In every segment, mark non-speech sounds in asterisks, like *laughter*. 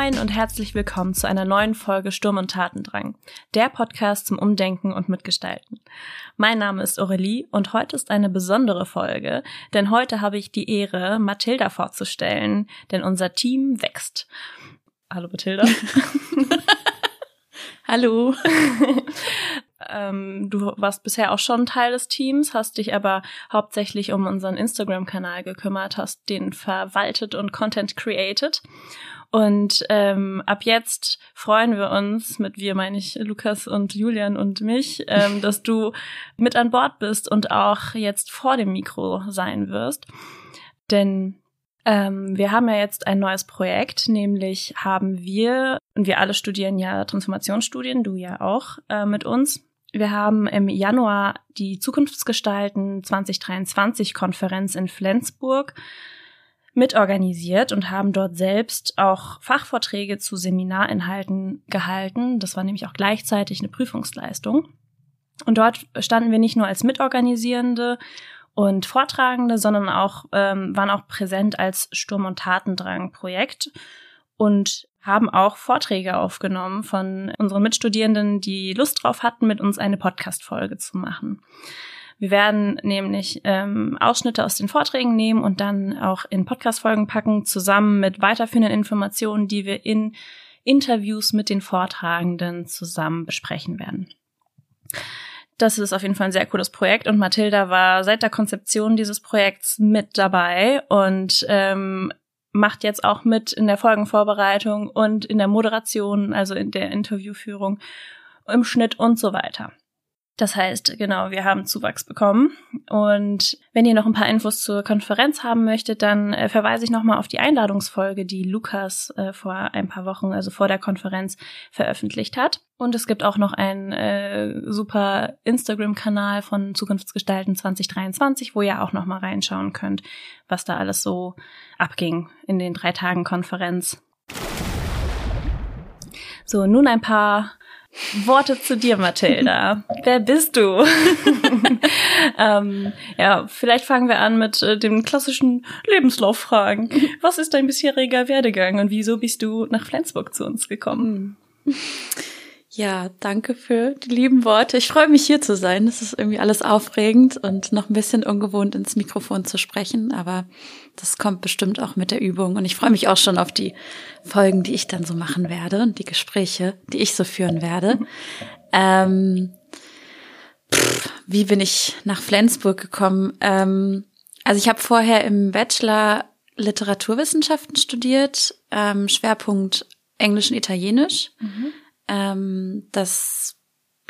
Moin und herzlich willkommen zu einer neuen Folge Sturm und Tatendrang, der Podcast zum Umdenken und Mitgestalten. Mein Name ist Aurelie und heute ist eine besondere Folge, denn heute habe ich die Ehre, Mathilda vorzustellen, denn unser Team wächst. Hallo Mathilda. *laughs* Hallo. ähm, du warst bisher auch schon Teil des Teams, hast dich aber hauptsächlich um unseren Instagram-Kanal gekümmert, hast den verwaltet und Content created. Und ähm, ab jetzt freuen wir uns, mit wir meine ich Lukas und Julian und mich, ähm, *laughs* dass du mit an Bord bist und auch jetzt vor dem Mikro sein wirst. Denn ähm, wir haben ja jetzt ein neues Projekt, nämlich haben wir, und wir alle studieren ja Transformationsstudien, du ja auch äh, mit uns. Wir haben im Januar die Zukunftsgestalten 2023 Konferenz in Flensburg mitorganisiert und haben dort selbst auch Fachvorträge zu Seminarinhalten gehalten. Das war nämlich auch gleichzeitig eine Prüfungsleistung. Und dort standen wir nicht nur als Mitorganisierende und Vortragende, sondern auch ähm, waren auch präsent als Sturm- und Tatendrang-Projekt und haben auch Vorträge aufgenommen von unseren Mitstudierenden, die Lust drauf hatten, mit uns eine Podcast-Folge zu machen. Wir werden nämlich ähm, Ausschnitte aus den Vorträgen nehmen und dann auch in Podcast-Folgen packen, zusammen mit weiterführenden Informationen, die wir in Interviews mit den Vortragenden zusammen besprechen werden. Das ist auf jeden Fall ein sehr cooles Projekt und Mathilda war seit der Konzeption dieses Projekts mit dabei und ähm, macht jetzt auch mit in der Folgenvorbereitung und in der Moderation, also in der Interviewführung, im Schnitt und so weiter. Das heißt, genau, wir haben Zuwachs bekommen. Und wenn ihr noch ein paar Infos zur Konferenz haben möchtet, dann äh, verweise ich nochmal auf die Einladungsfolge, die Lukas äh, vor ein paar Wochen, also vor der Konferenz, veröffentlicht hat. Und es gibt auch noch einen äh, super Instagram-Kanal von Zukunftsgestalten 2023, wo ihr auch nochmal reinschauen könnt, was da alles so abging in den drei Tagen Konferenz. So, nun ein paar Worte zu dir, Mathilda. *laughs* Wer bist du? *laughs* ähm, ja, vielleicht fangen wir an mit äh, dem klassischen Lebenslauffragen. Was ist dein bisheriger Werdegang und wieso bist du nach Flensburg zu uns gekommen? Ja, danke für die lieben Worte. Ich freue mich hier zu sein. Es ist irgendwie alles aufregend und noch ein bisschen ungewohnt ins Mikrofon zu sprechen, aber das kommt bestimmt auch mit der Übung und ich freue mich auch schon auf die Folgen, die ich dann so machen werde und die Gespräche, die ich so führen werde. Ähm, pff, wie bin ich nach Flensburg gekommen? Ähm, also ich habe vorher im Bachelor Literaturwissenschaften studiert, ähm, Schwerpunkt Englisch und Italienisch. Mhm. Ähm, das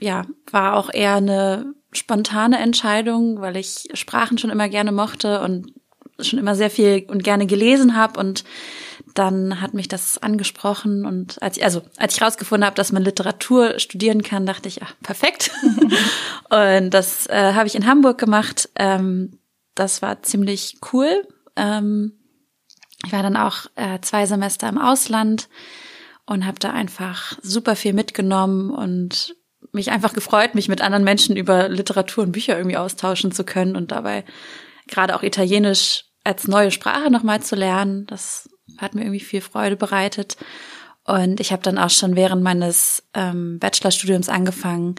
ja war auch eher eine spontane Entscheidung, weil ich Sprachen schon immer gerne mochte und schon immer sehr viel und gerne gelesen habe und dann hat mich das angesprochen und als ich, also als ich rausgefunden habe, dass man Literatur studieren kann, dachte ich, ach, perfekt. *laughs* und das äh, habe ich in Hamburg gemacht. Ähm, das war ziemlich cool. Ähm, ich war dann auch äh, zwei Semester im Ausland und habe da einfach super viel mitgenommen und mich einfach gefreut, mich mit anderen Menschen über Literatur und Bücher irgendwie austauschen zu können und dabei gerade auch Italienisch als neue Sprache nochmal zu lernen. Das hat mir irgendwie viel Freude bereitet. Und ich habe dann auch schon während meines ähm, Bachelorstudiums angefangen.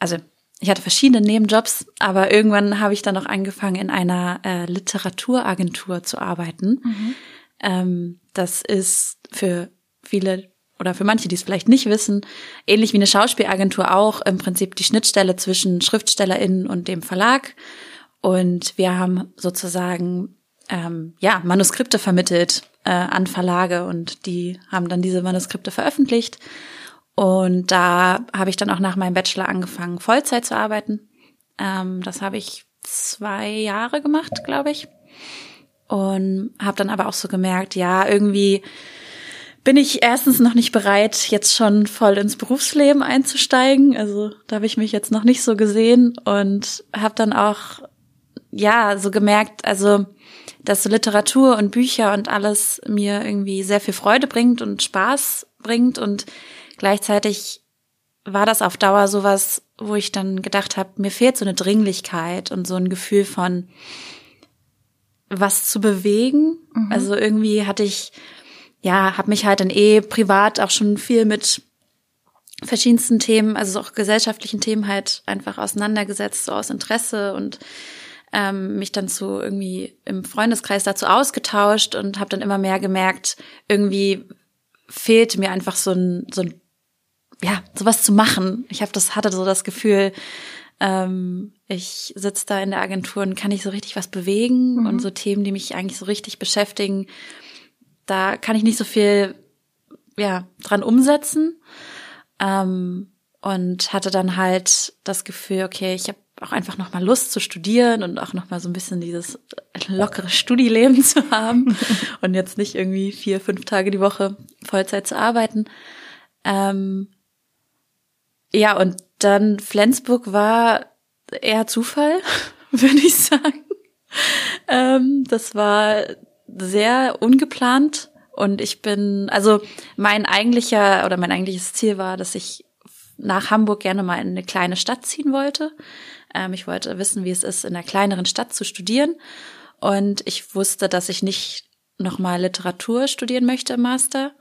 Also ich hatte verschiedene Nebenjobs, aber irgendwann habe ich dann auch angefangen, in einer äh, Literaturagentur zu arbeiten. Mhm. Ähm, das ist für viele oder für manche, die es vielleicht nicht wissen, ähnlich wie eine Schauspielagentur auch im Prinzip die Schnittstelle zwischen SchriftstellerInnen und dem Verlag. Und wir haben sozusagen ähm, ja Manuskripte vermittelt äh, an Verlage und die haben dann diese Manuskripte veröffentlicht. Und da habe ich dann auch nach meinem Bachelor angefangen, Vollzeit zu arbeiten. Ähm, das habe ich zwei Jahre gemacht, glaube ich. Und habe dann aber auch so gemerkt, ja, irgendwie bin ich erstens noch nicht bereit, jetzt schon voll ins Berufsleben einzusteigen. Also da habe ich mich jetzt noch nicht so gesehen und habe dann auch ja so gemerkt, also dass so Literatur und Bücher und alles mir irgendwie sehr viel Freude bringt und Spaß bringt und gleichzeitig war das auf Dauer sowas, wo ich dann gedacht habe, mir fehlt so eine Dringlichkeit und so ein Gefühl von was zu bewegen. Mhm. Also irgendwie hatte ich ja, habe mich halt dann eh privat auch schon viel mit verschiedensten Themen, also auch gesellschaftlichen Themen halt einfach auseinandergesetzt, so aus Interesse und ähm, mich dann zu irgendwie im Freundeskreis dazu ausgetauscht und habe dann immer mehr gemerkt, irgendwie fehlte mir einfach so ein, so ein ja, sowas zu machen. Ich habe das, hatte so das Gefühl, ähm, ich sitze da in der Agentur und kann nicht so richtig was bewegen mhm. und so Themen, die mich eigentlich so richtig beschäftigen, da kann ich nicht so viel ja dran umsetzen ähm, und hatte dann halt das Gefühl, okay, ich habe auch einfach noch mal Lust zu studieren und auch noch mal so ein bisschen dieses lockere Studieleben zu haben *laughs* und jetzt nicht irgendwie vier, fünf Tage die Woche Vollzeit zu arbeiten. Ähm, ja, und dann Flensburg war eher Zufall, *laughs* würde ich sagen. Ähm, das war sehr ungeplant und ich bin, also mein eigentlicher oder mein eigentliches Ziel war, dass ich nach Hamburg gerne mal in eine kleine Stadt ziehen wollte. Ähm, ich wollte wissen, wie es ist, in einer kleineren Stadt zu studieren. Und ich wusste, dass ich nicht nochmal Literatur studieren möchte im Master.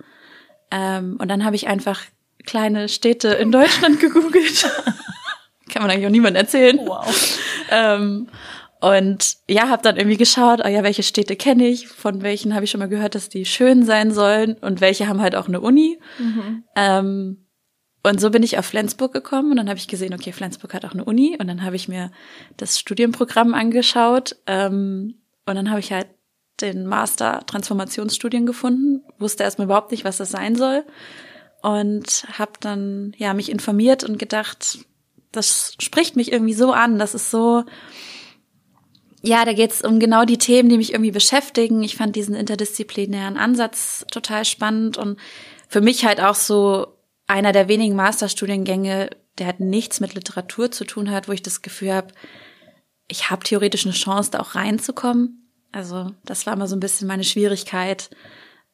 Ähm, und dann habe ich einfach kleine Städte in Deutschland *laughs* gegoogelt. *laughs* Kann man eigentlich auch niemandem erzählen. Wow. Ähm, und ja, habe dann irgendwie geschaut, ah ja, welche Städte kenne ich, von welchen habe ich schon mal gehört, dass die schön sein sollen und welche haben halt auch eine Uni. Mhm. Ähm, und so bin ich auf Flensburg gekommen und dann habe ich gesehen, okay, Flensburg hat auch eine Uni und dann habe ich mir das Studienprogramm angeschaut ähm, und dann habe ich halt den Master Transformationsstudien gefunden, wusste erstmal überhaupt nicht, was das sein soll und habe dann ja mich informiert und gedacht, das spricht mich irgendwie so an, das ist so ja, da geht es um genau die Themen, die mich irgendwie beschäftigen. Ich fand diesen interdisziplinären Ansatz total spannend und für mich halt auch so einer der wenigen Masterstudiengänge, der halt nichts mit Literatur zu tun hat, wo ich das Gefühl habe, ich habe theoretisch eine Chance, da auch reinzukommen. Also das war immer so ein bisschen meine Schwierigkeit,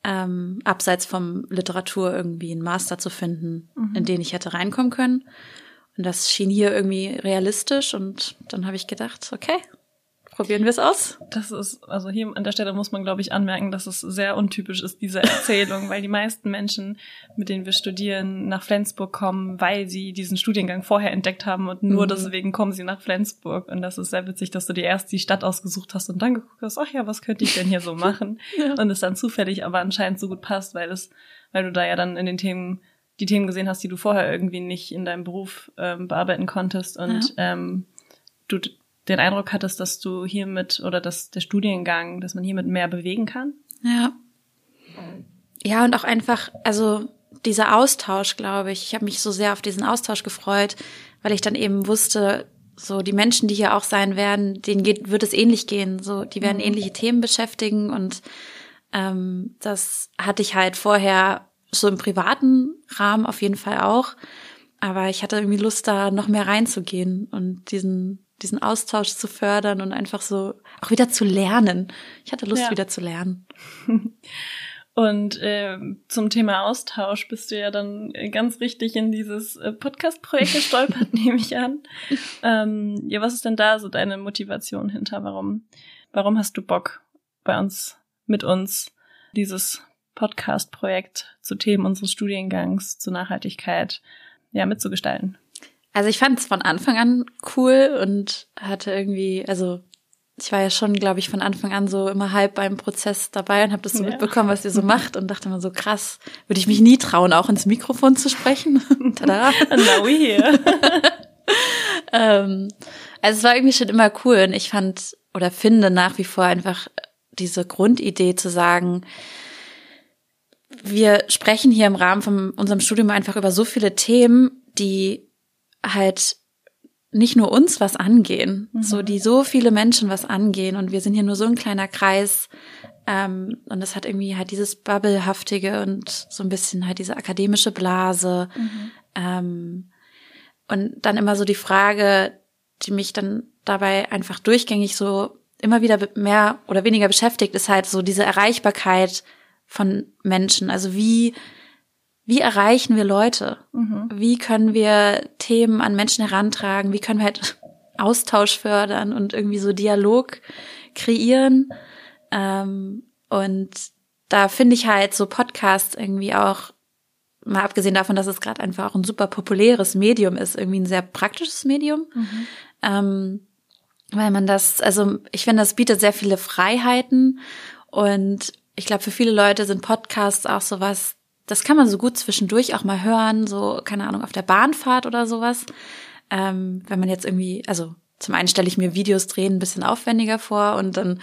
ähm, abseits vom Literatur irgendwie einen Master zu finden, mhm. in den ich hätte reinkommen können. Und das schien hier irgendwie realistisch und dann habe ich gedacht, okay, Probieren wir es aus? Das ist, also hier an der Stelle muss man, glaube ich, anmerken, dass es sehr untypisch ist, diese Erzählung, *laughs* weil die meisten Menschen, mit denen wir studieren, nach Flensburg kommen, weil sie diesen Studiengang vorher entdeckt haben und nur mhm. deswegen kommen sie nach Flensburg. Und das ist sehr witzig, dass du dir erst die Stadt ausgesucht hast und dann geguckt hast, ach ja, was könnte ich denn hier so *laughs* machen? ja. Und es dann zufällig aber anscheinend so gut passt, weil es, weil du da ja dann in den Themen die Themen gesehen hast, die du vorher irgendwie nicht in deinem Beruf ähm, bearbeiten konntest und ja. ähm, du den Eindruck hattest, dass du hiermit oder dass der Studiengang, dass man hiermit mehr bewegen kann? Ja. Ja, und auch einfach, also dieser Austausch, glaube ich. Ich habe mich so sehr auf diesen Austausch gefreut, weil ich dann eben wusste, so die Menschen, die hier auch sein werden, denen geht, wird es ähnlich gehen. So, die werden mhm. ähnliche Themen beschäftigen und ähm, das hatte ich halt vorher so im privaten Rahmen auf jeden Fall auch. Aber ich hatte irgendwie Lust, da noch mehr reinzugehen und diesen diesen Austausch zu fördern und einfach so auch wieder zu lernen. Ich hatte Lust, ja. wieder zu lernen. *laughs* Und äh, zum Thema Austausch bist du ja dann ganz richtig in dieses äh, Podcast-Projekt gestolpert, *laughs* nehme ich an. Ähm, ja, was ist denn da so deine Motivation hinter? Warum, warum hast du Bock, bei uns, mit uns, dieses Podcast-Projekt zu Themen unseres Studiengangs, zur Nachhaltigkeit, ja, mitzugestalten? Also ich fand es von Anfang an cool und hatte irgendwie, also ich war ja schon, glaube ich, von Anfang an so immer halb beim Prozess dabei und habe das so ja. mitbekommen, was ihr so macht und dachte mir so krass, würde ich mich nie trauen, auch ins Mikrofon zu sprechen. *laughs* Tada. Now we here. *laughs* ähm, also es war irgendwie schon immer cool und ich fand oder finde nach wie vor einfach diese Grundidee zu sagen, wir sprechen hier im Rahmen von unserem Studium einfach über so viele Themen, die halt nicht nur uns was angehen, mhm. so die so viele Menschen was angehen und wir sind hier nur so ein kleiner Kreis ähm, und das hat irgendwie halt dieses Bubblehaftige und so ein bisschen halt diese akademische Blase mhm. ähm, und dann immer so die Frage, die mich dann dabei einfach durchgängig so immer wieder mehr oder weniger beschäftigt, ist halt so diese Erreichbarkeit von Menschen. Also wie wie erreichen wir Leute? Mhm. Wie können wir Themen an Menschen herantragen? Wie können wir halt *laughs* Austausch fördern und irgendwie so Dialog kreieren? Ähm, und da finde ich halt so Podcasts irgendwie auch, mal abgesehen davon, dass es gerade einfach auch ein super populäres Medium ist, irgendwie ein sehr praktisches Medium. Mhm. Ähm, weil man das, also ich finde, das bietet sehr viele Freiheiten und ich glaube, für viele Leute sind Podcasts auch sowas, das kann man so gut zwischendurch auch mal hören, so, keine Ahnung, auf der Bahnfahrt oder sowas. Ähm, wenn man jetzt irgendwie, also zum einen stelle ich mir Videos drehen ein bisschen aufwendiger vor und dann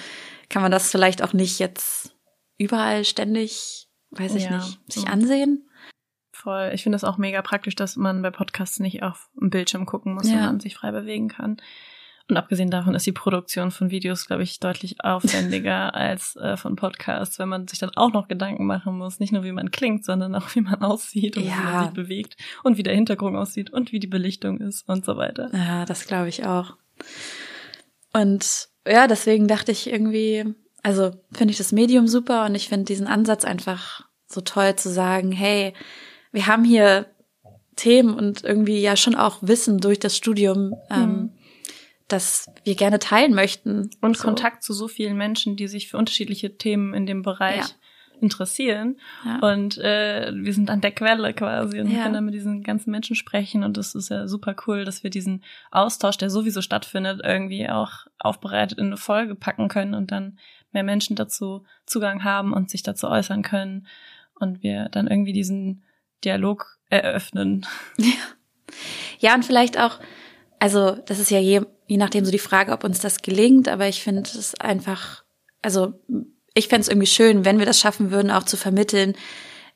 kann man das vielleicht auch nicht jetzt überall ständig, weiß ich ja. nicht, sich ansehen. Voll. Ich finde es auch mega praktisch, dass man bei Podcasts nicht auf dem Bildschirm gucken muss, ja. sondern sich frei bewegen kann. Und abgesehen davon ist die Produktion von Videos, glaube ich, deutlich aufwendiger *laughs* als äh, von Podcasts, wenn man sich dann auch noch Gedanken machen muss, nicht nur wie man klingt, sondern auch wie man aussieht und ja. wie man sich bewegt und wie der Hintergrund aussieht und wie die Belichtung ist und so weiter. Ja, das glaube ich auch. Und ja, deswegen dachte ich irgendwie, also finde ich das Medium super und ich finde diesen Ansatz einfach so toll zu sagen, hey, wir haben hier Themen und irgendwie ja schon auch Wissen durch das Studium. Ähm, mhm das wir gerne teilen möchten. Und so. Kontakt zu so vielen Menschen, die sich für unterschiedliche Themen in dem Bereich ja. interessieren. Ja. Und äh, wir sind an der Quelle quasi und ja. können dann mit diesen ganzen Menschen sprechen. Und das ist ja super cool, dass wir diesen Austausch, der sowieso stattfindet, irgendwie auch aufbereitet in eine Folge packen können und dann mehr Menschen dazu Zugang haben und sich dazu äußern können. Und wir dann irgendwie diesen Dialog eröffnen. Ja. Ja, und vielleicht auch, also das ist ja je, je nachdem so die Frage, ob uns das gelingt, aber ich finde es einfach, also ich fände es irgendwie schön, wenn wir das schaffen würden, auch zu vermitteln,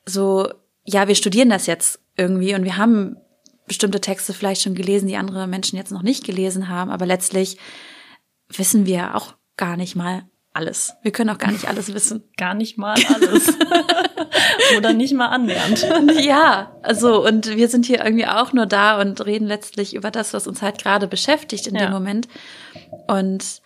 so, ja, wir studieren das jetzt irgendwie und wir haben bestimmte Texte vielleicht schon gelesen, die andere Menschen jetzt noch nicht gelesen haben, aber letztlich wissen wir auch gar nicht mal alles. Wir können auch gar nicht alles wissen. *laughs* Gar nicht mal alles. *laughs* Oder nicht mal annähernd. ja, also und wir sind hier irgendwie auch nur da und reden letztlich über das, was uns halt gerade beschäftigt in ja. dem Moment. Und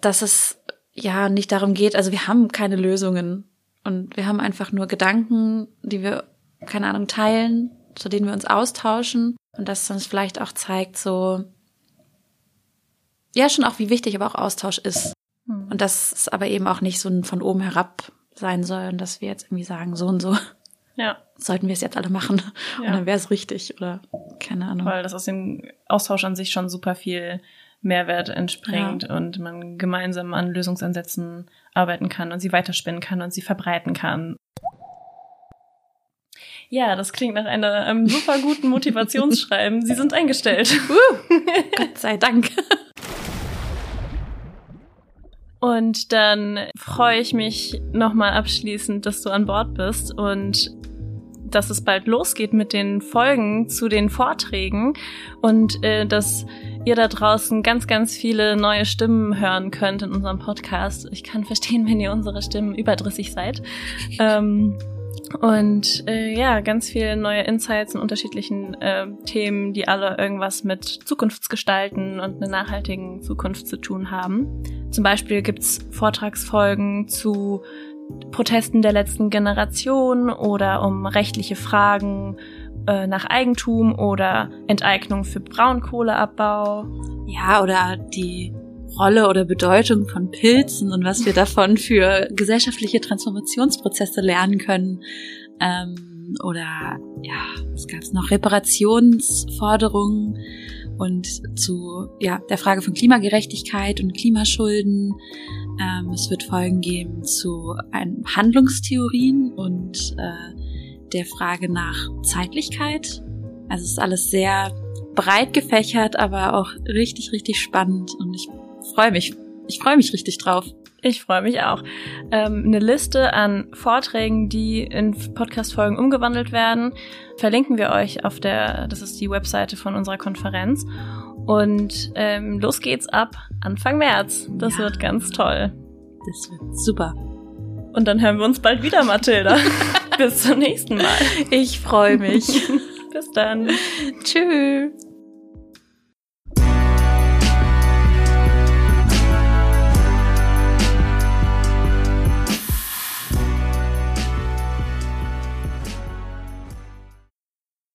dass es ja nicht darum geht, also wir haben keine Lösungen und wir haben einfach nur Gedanken, die wir, keine Ahnung, teilen, zu denen wir uns austauschen und das uns vielleicht auch zeigt, so, ja, schon auch, wie wichtig aber auch Austausch ist. Hm. Und dass es aber eben auch nicht so ein von oben herab sein soll und dass wir jetzt irgendwie sagen, so und so. *laughs* Ja. Sollten wir es jetzt alle machen. Ja. Und dann wäre es richtig oder keine Ahnung. Weil das aus dem Austausch an sich schon super viel Mehrwert entspringt ja. und man gemeinsam an Lösungsansätzen arbeiten kann und sie weiterspinnen kann und sie verbreiten kann. Ja, das klingt nach einem super guten Motivationsschreiben. Sie sind eingestellt. *laughs* Uh, Gott sei Dank. Und dann freue ich mich nochmal abschließend, dass du an Bord bist und dass es bald losgeht mit den Folgen zu den Vorträgen und äh, dass ihr da draußen ganz, ganz viele neue Stimmen hören könnt in unserem Podcast. Ich kann verstehen, wenn ihr unsere Stimmen überdrüssig seid. Ähm, und äh, ja, ganz viele neue Insights in unterschiedlichen äh, Themen, die alle irgendwas mit Zukunftsgestalten und einer nachhaltigen Zukunft zu tun haben. Zum Beispiel gibt's Vortragsfolgen zu Protesten der letzten Generation oder um rechtliche Fragen äh, nach Eigentum oder Enteignung für Braunkohleabbau. Ja, oder die Rolle oder Bedeutung von Pilzen und was wir davon für gesellschaftliche Transformationsprozesse lernen können. Ähm, oder ja, was gab es noch? Reparationsforderungen und zu ja, der Frage von Klimagerechtigkeit und Klimaschulden. Ähm, es wird Folgen geben zu ein, Handlungstheorien und äh, der Frage nach Zeitlichkeit. Also es ist alles sehr breit gefächert, aber auch richtig, richtig spannend und ich freue mich. Ich freue mich richtig drauf. Ich freue mich auch. Ähm, eine Liste an Vorträgen, die in Podcast-Folgen umgewandelt werden, verlinken wir euch auf der, das ist die Webseite von unserer Konferenz. Und ähm, los geht's ab Anfang März. Das ja. wird ganz toll. Das wird super. Und dann hören wir uns bald wieder, Mathilda. *laughs* Bis zum nächsten Mal. Ich freue mich. *laughs* Bis dann. Tschüss.